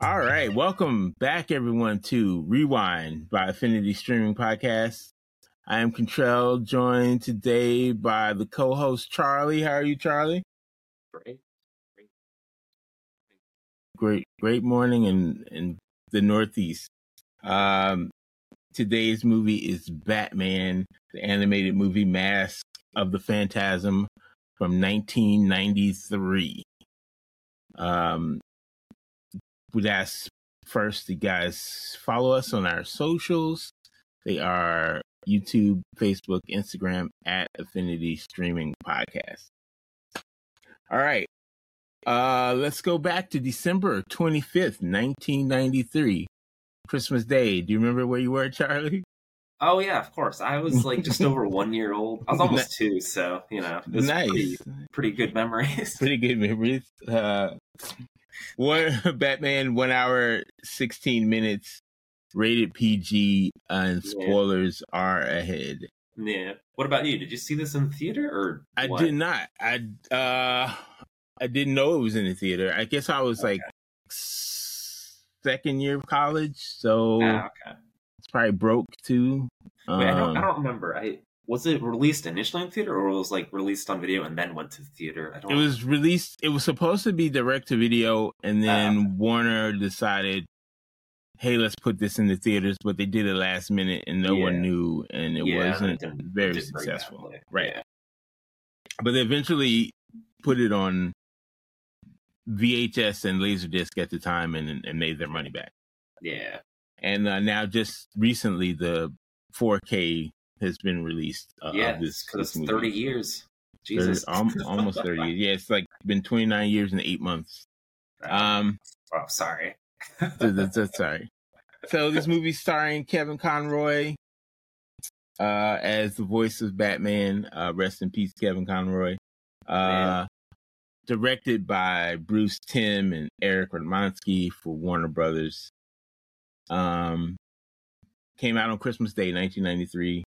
All right, welcome back, everyone, to Rewind by Affinity Streaming Podcast. I am Contrell, joined today by the co-host Charlie. How are you, Charlie? Great. Great, great morning in in the Northeast. Um, today's movie is Batman, the animated movie Mask of the Phantasm from 1993. Um, ask first you guys follow us on our socials. They are YouTube, Facebook, Instagram at Affinity Streaming Podcast. All right. Uh let's go back to December 25th, 1993. Christmas Day. Do you remember where you were, Charlie? Oh yeah, of course. I was like just over one year old. I was almost two, so you know, it was nice. pretty, pretty good memories. Pretty good memories. Uh one Batman one hour sixteen minutes rated PG and Yeah. spoilers are ahead. yeah. What about you? Did you see this in theater or? I what? did not. I uh I didn't know it was in the theater. I guess I was like second year of college, so Ah, okay. It's probably broke too. Wait, I don't. I Um, don't remember. I was it released initially in theater or was like released on video and then went to theater? I don't. it was released. It was supposed to be direct to video, and then Ah, okay. Warner decided, "Hey, let's put this in the theaters." But they did it last minute, and no one knew, and it Yeah, wasn't it it very very successful. Right. Yeah. But they eventually put it on VHS and Laserdisc at the time, and and made their money back. Yeah. And uh, now, just recently, the 4K has been released. Uh, yeah. this, Because this it's thirty years. 30 Jesus. almost 30 years. Yeah, it's like been 29 years and eight months. Um, oh, sorry. that's, that's sorry. So this movie's starring Kevin Conroy uh, as the voice of Batman. Uh, rest in peace, Kevin Conroy. Uh. Directed by Bruce Timm and Eric Radomski for Warner Brothers. Um, came out on Christmas Day, 1993.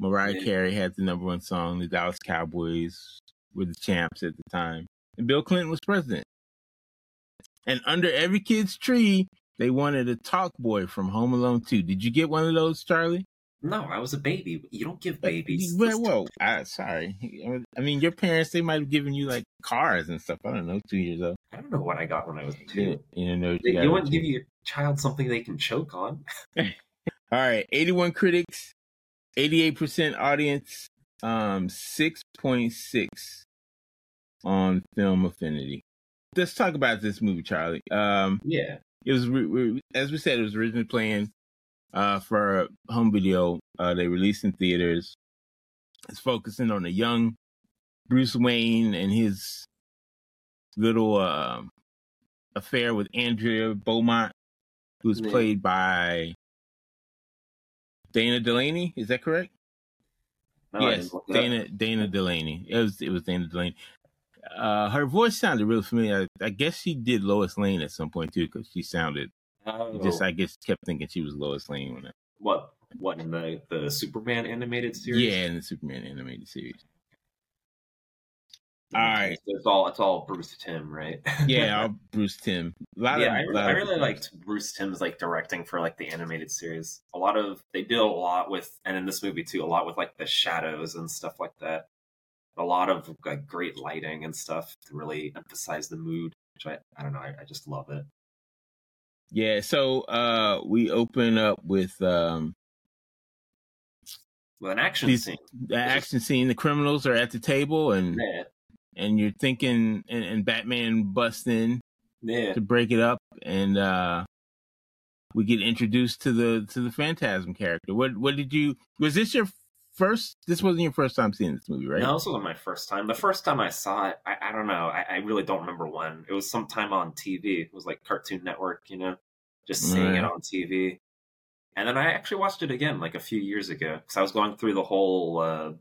Mariah Yeah. Carey had the number one song. The Dallas Cowboys were the champs at the time, and Bill Clinton was president. And under every kid's tree, they wanted a talk boy from Home Alone 2. Did you get one of those, Charlie? No, I was a baby. You don't give babies. Well, whoa, I, sorry. I mean, your parents, they might have given you like cars and stuff. I don't know, two years old. I don't know what I got when I was two. you know, what They, you you wouldn't give you. Child something they can choke on. All right, 81 critics, 88% audience, um, 6.6 on Film Affinity. Let's talk about this movie, Charlie. Um, Yeah. it was re- re- as we said, it was originally planned uh, for home video. Uh, they released in theaters. It's focusing on a young Bruce Wayne and his little uh, affair with Andrea Beaumont, who's Yeah. played by Dana Delany. Is that correct? No, yes, didn't look it up. Dana Dana Delany. It was it was Dana Delany. Uh, her voice sounded really familiar. I, I guess she did Lois Lane at some point too, because she sounded Oh, just. I guess kept thinking she was Lois Lane when I, what? What in the the Superman animated series? yeah, in the Superman animated series. All right. So it's all it's all Bruce Timm, right? Yeah, I'll Bruce Timm. A lot yeah, of, I, I of- really liked Bruce Timm's like directing for like the animated series. A lot of they did a lot with, and in this movie too, a lot with like the shadows and stuff like that. A lot of like great lighting and stuff to really emphasize the mood, which I I don't know, I, I just love it. Yeah, so uh, we open up with um, With an action These- scene, the action scene. The criminals are at the table, and yeah, and you're thinking, and, and Batman busts in yeah, to break it up, and uh, we get introduced to the to the Phantasm character. What what did you? Was this your first? This wasn't your first time seeing this movie, right? No, this wasn't my first time. The first time I saw it, I, I don't know. I, I really don't remember when. It was sometime on TV. It was like Cartoon Network, you know, just seeing it on TV. And then I actually watched it again like a few years ago because I was going through the whole uh,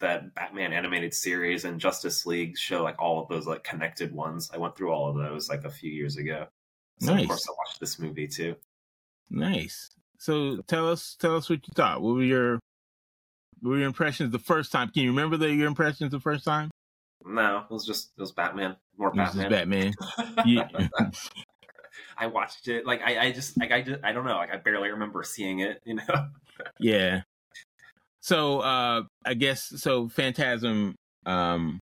that Batman animated series and Justice League show, like all of those like connected ones. I went through all of those like a few years ago. So Nice. of course I watched this movie too. Nice. So tell us tell us what you thought. What were your what were your impressions the first time? Can you remember the, your impressions the first time? No, it was just it was Batman. More It was just Batman. Batman. Yeah. I watched it. Like I, I just like I just I don't know. Like I barely remember seeing it. You know. yeah. So uh I guess so Phantasm um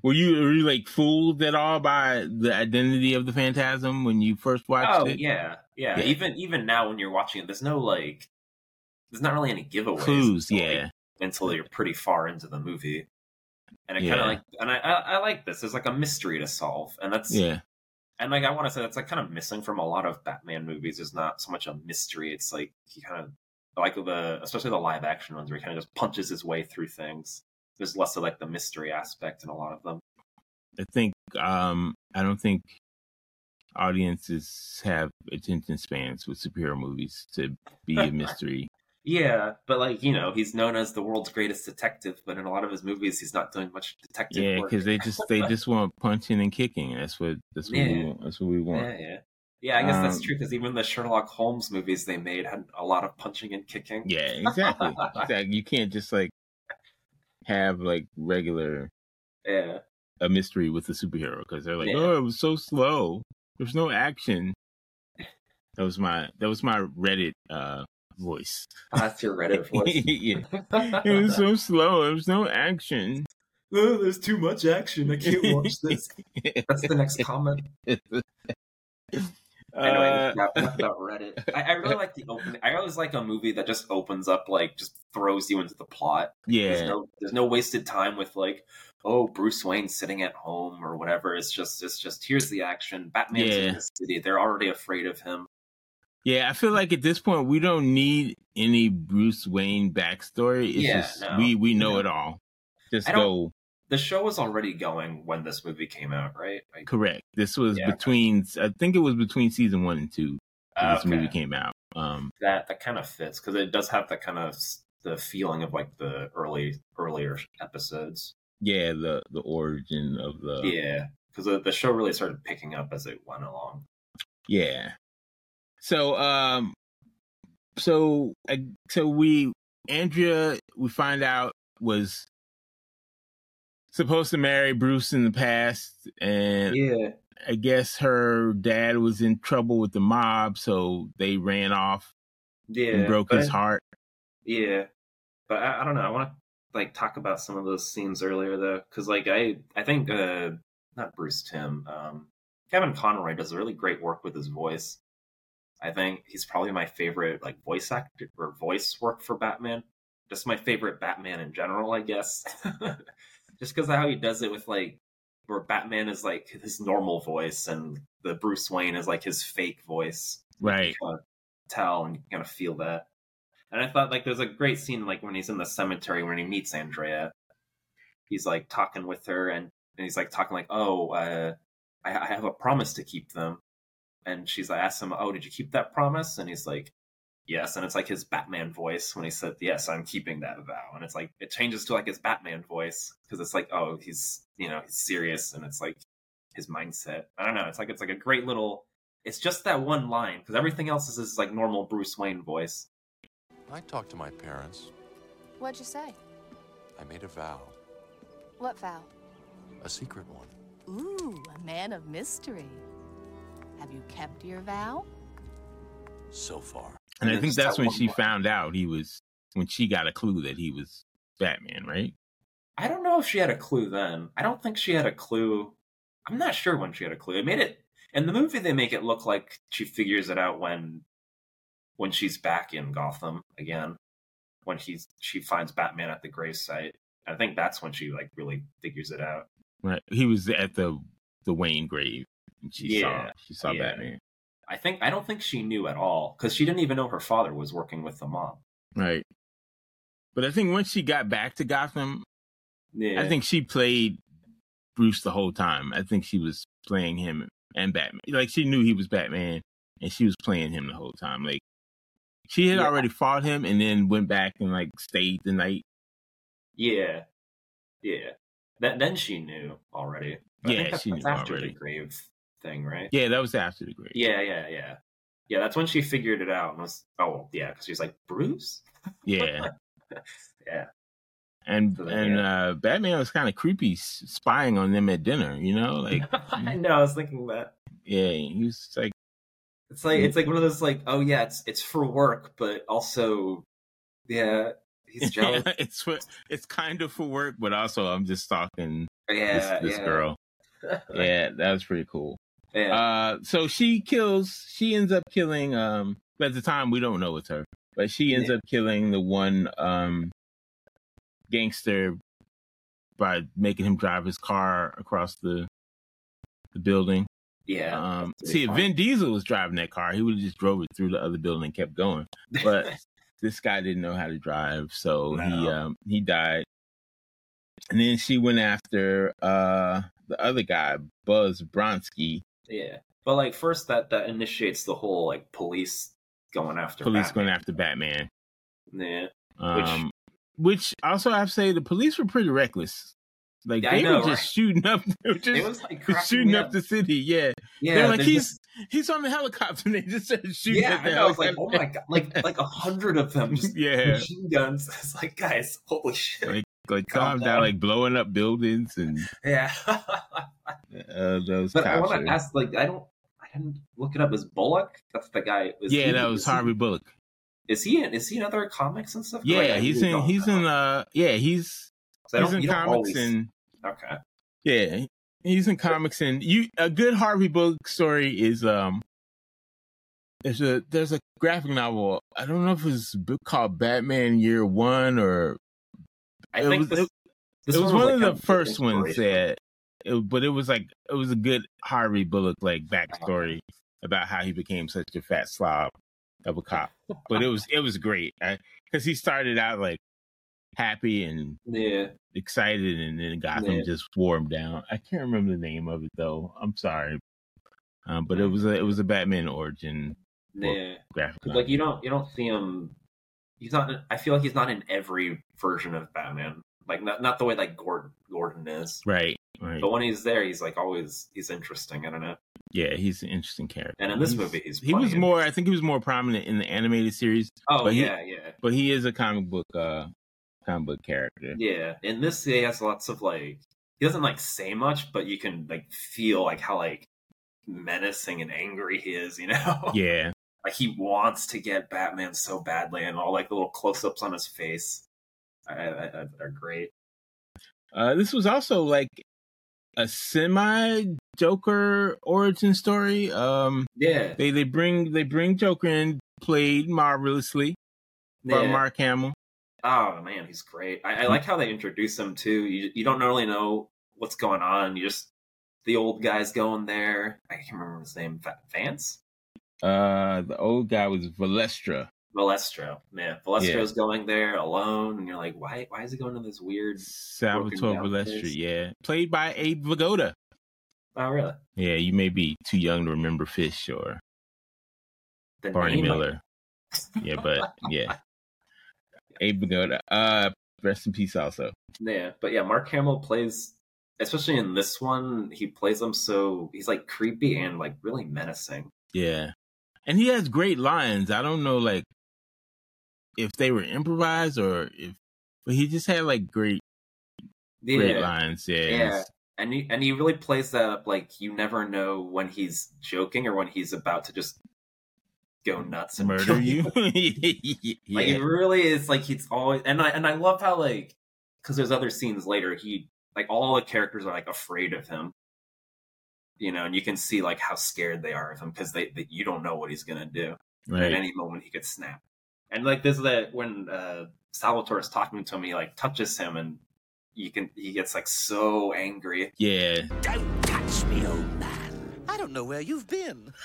were you were you like fooled at all by the identity of the Phantasm when you first watched Oh it? yeah, yeah, Yeah. Even even now when you're watching it, there's no like, there's not really any giveaways. Clues, until, like, yeah. until you're pretty far into the movie. And it kinda like, and I, I I like this. There's like a mystery to solve, and that's Yeah. and like I want to say that's like kind of missing from a lot of Batman movies. There's not so much a mystery. It's like he kind of like the especially the live action ones where he kind of just punches his way through things. There's less of like the mystery aspect in a lot of them. I think um I don't think audiences have attention spans with superhero movies to be a mystery. Yeah, but like you know, he's known as the world's greatest detective, but in a lot of his movies, he's not doing much detective yeah, because they just they just want punching and kicking. That's what that's what we want. That's what we want. Yeah, yeah, yeah. I guess that's Um, true because even the Sherlock Holmes movies they made had a lot of punching and kicking. Yeah, exactly. exactly. You can't just like have like regular yeah, a mystery with the superhero because they're like, Yeah. oh, it was so slow. There's no action. That was my that was my Reddit uh voice. that's your Reddit voice. yeah. It was so slow. There was no action. oh, there's too much action. I can't watch this. That's the next comment. Anyway, Uh, yeah, enough about Reddit. I, I really like the opening. I always like a movie that just opens up, like, just throws you into the plot. There's yeah, no, there's no wasted time with like, oh, Bruce Wayne sitting at home or whatever. It's just, it's just here's the action. Batman's Yeah. in the city. They're already afraid of him. yeah. I feel like at this point we don't need any Bruce Wayne backstory. It's Yeah, just no. we we know No. it all. Just I go The show was already going when this movie came out, right? Like, correct. This was Yeah. between. I think it was between season one and two. when This okay. movie came out. Um, that that kind of fits because it does have that kind of the feeling of like the early earlier episodes. yeah, the the origin of the yeah, because the, the show really started picking up as it went along. Yeah. So um so uh, so we Andrea we find out was supposed to marry Bruce in the past and Yeah, I guess her dad was in trouble with the mob so they ran off yeah, and broke but his heart. Yeah, but I, I don't know. I want to like talk about some of those scenes earlier though, because like I I think uh not Bruce Timm, um Kevin Conroy does really great work with his voice. I think he's probably my favorite like voice actor or voice work for Batman. Just my favorite Batman in general, I guess. Just because of how he does it with like where Batman is like his normal voice and the Bruce Wayne is like his fake voice Right. kind of tell and you kind of feel that. And I thought like there's a great scene like when he's in the cemetery when he meets Andrea. He's like talking with her and, and he's like talking like, oh, uh, I, I have a promise to keep them. And she's like, asks him, oh, did you keep that promise? And he's like, yes. And it's like his Batman voice when he said, yes, I'm keeping that vow. And it's like it changes to like his Batman voice because it's like, oh, he's you know he's serious and it's like his mindset. I don't know. It's like it's like a great little it's just that one line because everything else is his like normal Bruce Wayne voice. I talked to my parents. What'd you say? I made a vow, What vow? a secret one. Ooh, a man of mystery. Have you kept your vow? So far. And I think that's that when she found out he was when she got a clue that he was Batman, right? I don't know if she had a clue then. I don't think she had a clue. I'm not sure when she had a clue. It made it in the movie. They make it look like she figures it out when when she's back in Gotham again. When he's she finds Batman at the grave site. I think that's when she like really figures it out. Right. He was at the the Wayne grave. And she Yeah, saw she saw yeah. Batman. I think I don't think she knew at all because she didn't even know her father was working with the mom. Right. But I think once she got back to Gotham, Yeah, I think she played Bruce the whole time. I think she was playing him and Batman. Like she knew he was Batman and she was playing him the whole time. Like she had Yeah. already fought him and then went back and like stayed the night. Yeah, yeah. That then she knew already. But I Yeah, she knew after already. the grave thing, right? Yeah, that was after the grave. Yeah, yeah, yeah. Yeah, that's when she figured it out and was oh yeah, because she's like Bruce. Yeah. Yeah, and So and uh, Batman was kind of creepy, spying on them at dinner. You know, like I know. I was thinking that. yeah, he was like It's like it's like one of those like, oh yeah, it's it's for work, but also, yeah, he's jealous. it's for, it's kind of for work, but also I'm just stalking yeah, this, this yeah. girl. Yeah, that was pretty cool. Yeah. Uh, so she kills. She ends up killing. Um, at the time we don't know it's her, but she ends Yeah. up killing the one um gangster by making him drive his car across the the building. yeah. Um, that's see, if Vin Diesel was driving that car, he would have just drove it through the other building and kept going. But this guy didn't know how to drive, so he um he died. And then she went after uh the other guy, Buzz Bronsky. Yeah, but like first that that initiates the whole like police going after Police Batman. going after Batman. Yeah, Um, which also I have to say the police were pretty reckless. Like Yeah, they know, were just right? shooting up, they were it just was like shooting up up. the city. Yeah, Yeah, they're like there's he's this- he's on the helicopter. and They just started shooting. yeah. at I. I was like, oh my god, like like a hundred of them, just yeah, machine guns. It's like, guys, holy shit. like like Calm down, like blowing up buildings and yeah. uh, those. but I want to ask, like, I don't, I didn't look it up. Is Bullock? That's the guy. Is yeah, he- that was is he- Harvey Bullock. Is he in? Is he in other comics and stuff? Yeah, like, he's in. He's know. in. Uh, yeah, he's he's in comics always- and Okay. yeah, he's in comics and you. A good Harvey Bullock story is um. There's a there's a graphic novel. I don't know if it's book called Batman Year One or I It think was- this, it- this was one, one of kind the first ones that, it, but it was like it was a good Harvey Bullock like backstory about how he became such a fat slob of a cop. But it was it was great because he started out like happy and Yeah. excited, and then Gotham Yeah. just wore him down. I can't remember the name of it though. I'm sorry, um, but it was a it was a Batman origin Yeah. graphic. like you don't you don't see him. He's not. I feel like he's not in every version of Batman. Like not not the way like Gordon Gordon is. right, right. But when he's there, he's like always he's interesting. I don't know. Yeah, he's an interesting character. And in this He's- movie, he's he was more. I think he was more prominent in the animated series. Oh but he- yeah, yeah, but he is a comic book uh comic book character. yeah. In this, he has lots of like. He doesn't like say much, but you can like feel like how like menacing and angry he is. You know. Yeah. Like he wants to get Batman so badly, and all like the little close-ups on his face I, I, I, are great. Uh this was also like a semi Joker origin story. Um Yeah, they they bring they bring Joker in played marvelously by yeah. Mark Hamill. Oh man, he's great. I, I like how they introduce him too. You you don't really know what's going on. You just the old guy's going there. I can't remember his name. Vance. Uh the old guy was Valestra. Valestro. Yeah, Valestra's going there alone, and you're like, why? Why is he going to this weird? Salvatore down Valestra, face. yeah. Played by Abe Vigoda. Oh, really? Yeah, you may be too young to remember Fish or The Barney name, like- Miller. Yeah, but yeah. Abe Vigoda. Uh rest in peace also. Yeah, but yeah, Mark Hamill plays, especially in this one, he plays him so he's like creepy and like really menacing. Yeah. And he has great lines. I don't know like if they were improvised or if but he just had like great Yeah, great lines. Yeah. Yeah. and he and he really plays that up like you never know when he's joking or when he's about to just go nuts and Murder you. Like it really is like he's always and I and I love how like because there's other scenes later he like all the characters are like afraid of him. You know, and you can see like how scared they are of him because they, they you don't know what he's gonna do. At any moment he could snap. And like this is that when uh Salvatore is talking to him, he like touches him and you can he gets like so angry. Yeah. Don't touch me, old man. I don't know where you've been.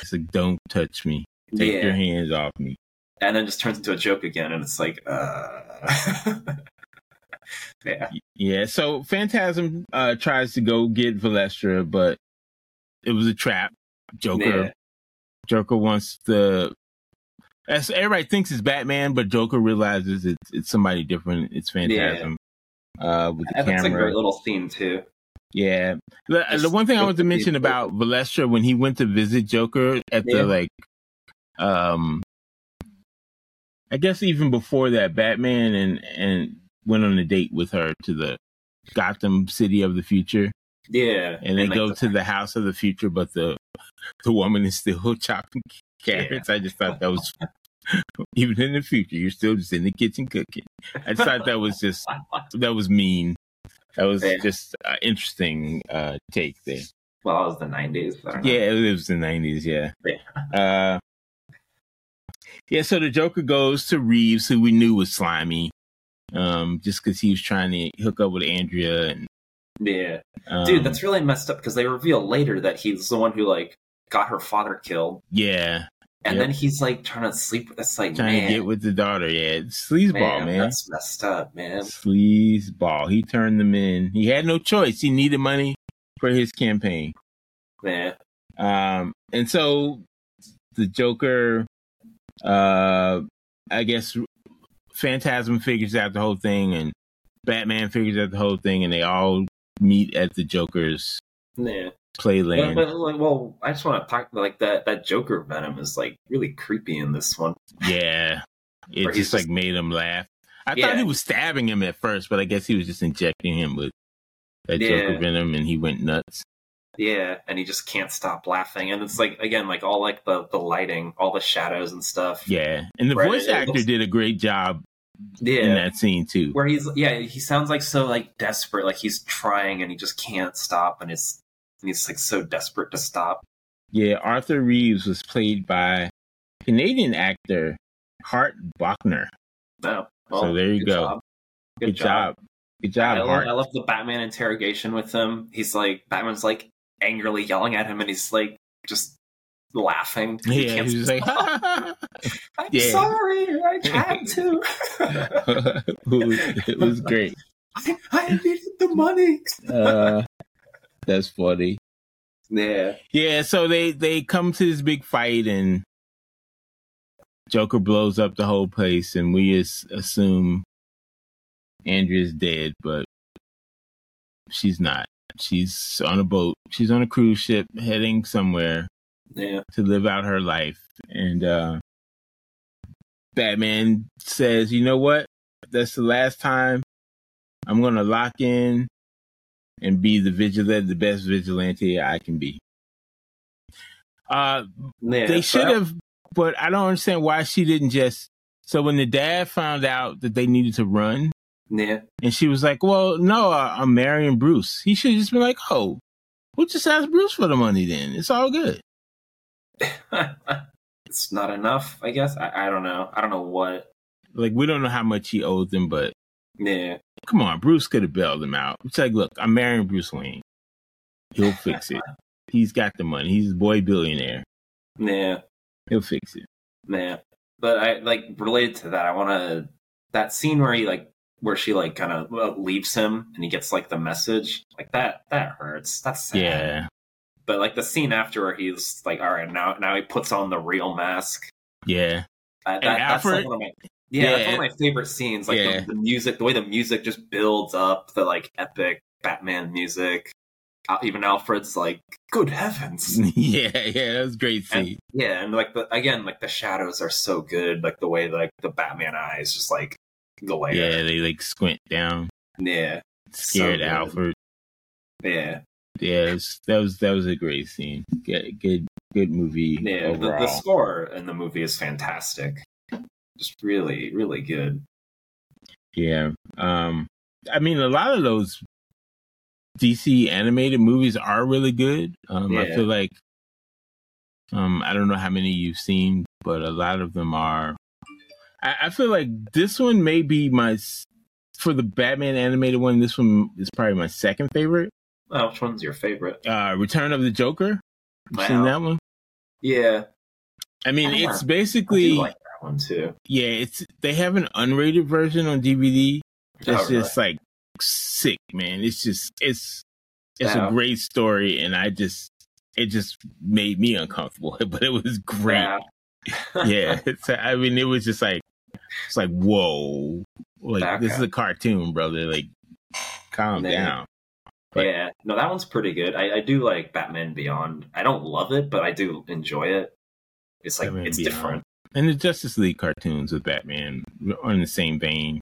It's like don't touch me. Take yeah. your hands off me. And then just turns into a joke again and it's like uh Yeah. Yeah, so Phantasm uh tries to go get Valestra, but it was a trap. Joker Yeah. Joker wants the as everybody thinks it's Batman, but Joker realizes it's it's somebody different. It's Phantasm. Uh with the And that's a camera. great little scene too. Yeah. The, the one thing I with want to mention about Valestra when he went to visit Joker at Yeah. the like um I guess even before that Batman and and went on a date with her to the Gotham City of the future, Yeah, and they like, go the- to the house of the future, but the the woman is still chopping carrots. I just thought that was even in the future, you're still just in the kitchen cooking. I just thought that was just that was mean. That was Yeah. just uh, interesting uh, take there. Well, it was the nineties. Yeah, it was the nineties. Yeah. Yeah. Uh, yeah. So the Joker goes to Reeves, who we knew was slimy, um, just because he was trying to hook up with Andrea. And yeah, um, dude, that's really messed up because they reveal later that he's the one who like got her father killed, yeah, and Yep. then he's like trying to sleep. with That's like trying man, to get with the daughter. Yeah, it's sleazeball, man. That's messed up, man. Sleazeball. He turned them in. He had no choice. He needed money for his campaign. Yeah, Um, and so the Joker, uh, I guess Phantasm figures out the whole thing and Batman figures out the whole thing and they all meet at the Joker's yeah. playland. But, but like, well, I just want to talk like that. That Joker Venom is like really creepy in this one. yeah. It just, he's like made him laugh. I Yeah. thought he was stabbing him at first, but I guess he was just injecting him with that Yeah. Joker venom and he went nuts. Yeah, and he just can't stop laughing, and it's like again, like all like the the lighting, all the shadows and stuff. Yeah. And the Right, voice actor did a great job in yeah. that scene too. Where he's yeah, he sounds like so like desperate, like he's trying and he just can't stop, and it's and he's like so desperate to stop. Yeah, Arthur Reeves was played by Canadian actor Hart Bochner. No, oh, So there you good go. job. Good, job. Good job, I love, Hart. I love the Batman interrogation with him. He's like Batman's like angrily yelling at him, and he's like just laughing. He yeah, can't he was like. I'm yeah. sorry, I had to. it, was, it was great. I, I needed the money. Uh, that's funny. Yeah, Yeah, so they they come to this big fight and Joker blows up the whole place, and we just assume Andrea's dead, but she's not. She's on a boat. She's on a cruise ship heading somewhere yeah, to live out her life. And uh Batman says, "You know what? That's the last time I'm going to lock in and be the vigilante, the best vigilante I can be." Uh yeah. they should have, but I don't understand why she didn't just. So when the dad found out that they needed to run, Yeah, and she was like, "Well, no, uh, I'm marrying Bruce." He should have just been like, "Oh, we'll just ask Bruce for the money. Then it's all good." it's not enough. I guess I, I don't know. I don't know what. Like we don't know how much he owes them, but Yeah, come on, Bruce could have bailed him out. It's like, look, I'm marrying Bruce Wayne. He'll fix it. He's got the money. He's a boy billionaire. yeah, He'll fix it. yeah. But I like related to that. I want to that scene where he like where she like kind of uh, leaves him and he gets like the message like that. That hurts. That's sad. Yeah, But like the scene after where he's like, all right, now now he puts on the real mask. yeah, Uh, And that, that's like one of my yeah, that's one of my favorite scenes. Like Yeah. the, the music, the way the music just builds up, the like epic Batman music. Uh, even Alfred's like, good heavens, yeah, yeah. That was a great And- scene. yeah, and like the again, like the shadows are so good, like the way like the Batman eyes just like glare. Yeah, they like squint down, yeah, scared good. Alfred. yeah, Yeah, it's, that was that was a great scene. Good, good, good movie yeah. The, the score in the movie is fantastic, just really, really good. Yeah. Um I mean a lot of those DC animated movies are really good. Um I feel like um I don't know how many you've seen, but a lot of them are I, I feel like this one may be my for the Batman animated one, this one is probably my second favorite. Oh, which one's your favorite? Uh Return of the Joker. Wow. seen that one? Yeah, I mean I it's do basically like that one too. yeah, it's they have an unrated version on DVD. It's Oh, really? just like sick, man. It's just it's it's Yeah. a great story, and I just it just made me uncomfortable, but it was great. Yeah. Yeah, it's, I mean, it was just like it's like whoa, like this is a cartoon, brother. Like, calm Yeah. down. But- yeah, no, that one's pretty good. I, I do like Batman Beyond. I don't love it, but I do enjoy it. It's like Batman it's Beyond. different. And the Justice League cartoons with Batman are in the same vein.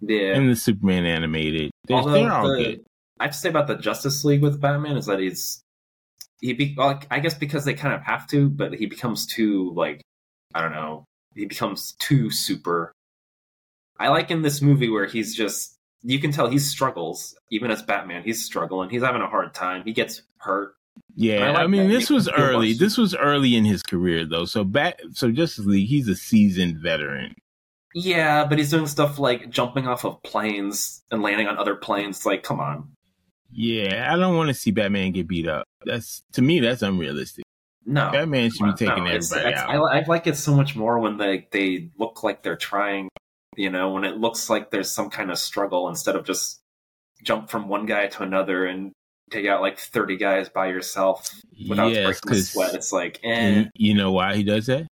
Yeah. and the Superman animated. They're, Although they're all the- good. I have to say about the Justice League with Batman is that he's he be well, I guess because they kind of have to, but he becomes too like I don't know, he becomes too super. I like in this movie where he's just you can tell he struggles even as Batman. He's struggling. He's having a hard time. He gets hurt. Yeah, I I, mean, that. this was early. much- This was early in his career, though. So back, so Justice League, he's a seasoned veteran. Yeah, but he's doing stuff like jumping off of planes and landing on other planes. Like, come on. Yeah, I don't want to see Batman get beat up. That's to me, that's unrealistic. No. Batman should be taking No, everybody out. I, I like it so much more when they they look like they're trying. You know, when it looks like there's some kind of struggle instead of just jump from one guy to another and take out like 30 guys by yourself without yes, breaking because sweat. It's like, eh. you know why he does that?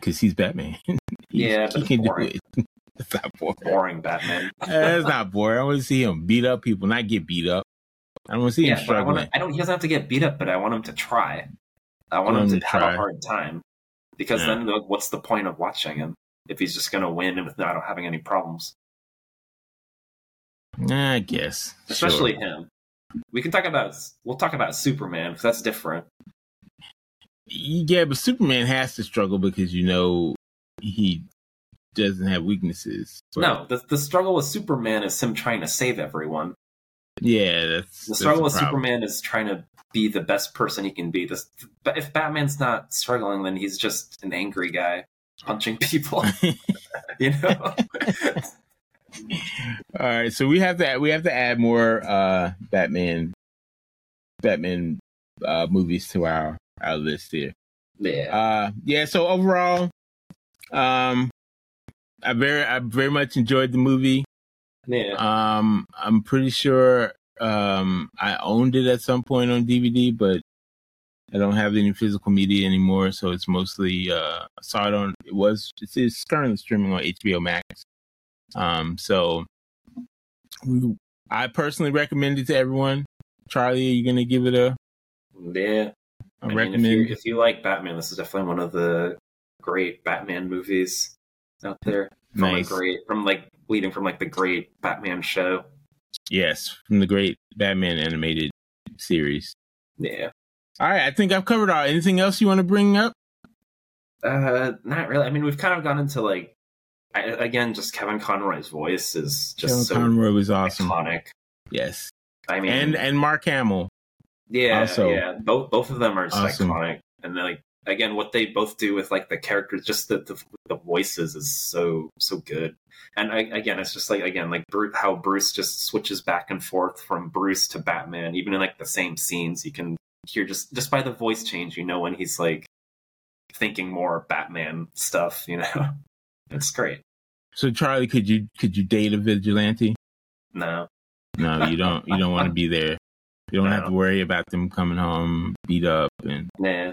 Because he's Batman. He- Yeah, but he can do it. It's not boring. boring Batman. That's not boring. I want to see him beat up people, not get beat up. I don't want to see him yeah, I, struggling. want I don't. He doesn't have to get beat up, but I want him to try. I want Want him him to to have a hard time because Yeah. then what's the point of watching him if he's just going to win without having any problems? I guess, especially Sure. him. We can talk about we'll talk about Superman because that's different. Yeah, but Superman has to struggle because you know he doesn't have weaknesses. But, no, the the struggle with Superman is him trying to save everyone. yeah, that's The struggle the with problem. Superman is trying to be the best person he can be. This, but if Batman's not struggling, then he's just an angry guy punching people. you know? All right, so we have to we have to add more uh Batman Batman uh movies to our our list here. yeah. Uh yeah, so overall um I very I very much enjoyed the movie. Yeah. Um I'm pretty sure um I owned it at some point on DVD, but I don't have any physical media anymore, so it's mostly uh I saw it on it was it's, it's currently streaming on HBO Max. Um so we, I personally recommend it to everyone. Charlie, are you gonna give it a, yeah. I mean, recommend? if you if you like Batman, this is definitely one of the great Batman movies out there. From Nice. great from like leading from like the great Batman show. yes, from the great Batman animated series. Yeah. All right, I think I've covered all. Anything else you want to bring up? Uh, not really. I mean, we've kind of gone into like, I, again, just Kevin Conroy's voice is just Kevin so Conroy was awesome. iconic. Yes, I mean, and and Mark Hamill. yeah, also yeah, both both of them are just awesome. iconic, and like again, what they both do with like the characters, just the the, the voices is so so good. And I, again, it's just like again, like Bruce, how Bruce just switches back and forth from Bruce to Batman, even in like the same scenes. You can hear just just by the voice change, you know when he's like thinking more Batman stuff. You know, it's great. So Charlie, could you could you date a vigilante? No, No, you don't. You don't want to be there. You don't have to worry about them coming home beat up and nah.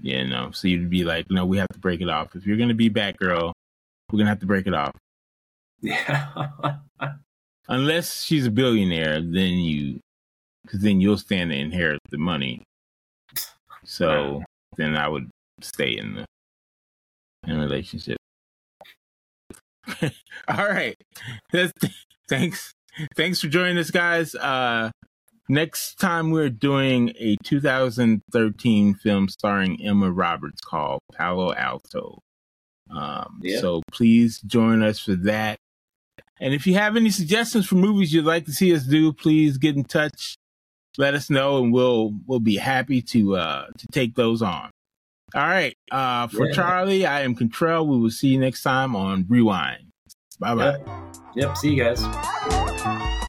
yeah, no. So you'd be like, no, we have to break it off. If you're gonna be Batgirl, we're gonna have to break it off. Yeah. Unless she's a billionaire, then you, because then you'll stand to inherit the money. So then I would stay in the in relationship. All right. That's, thanks. Thanks for joining us, guys. Uh, next time we're doing a 2013 film starring Emma Roberts called Palo Alto. Um, Yeah. So please join us for that. And if you have any suggestions for movies you'd like to see us do, please get in touch. Let us know, and we'll we'll be happy to uh, to take those on. All right. Uh, for Yeah. Charlie, I am Contrell. We will see you next time on Rewind. Bye bye. Yep. Yep. See you guys.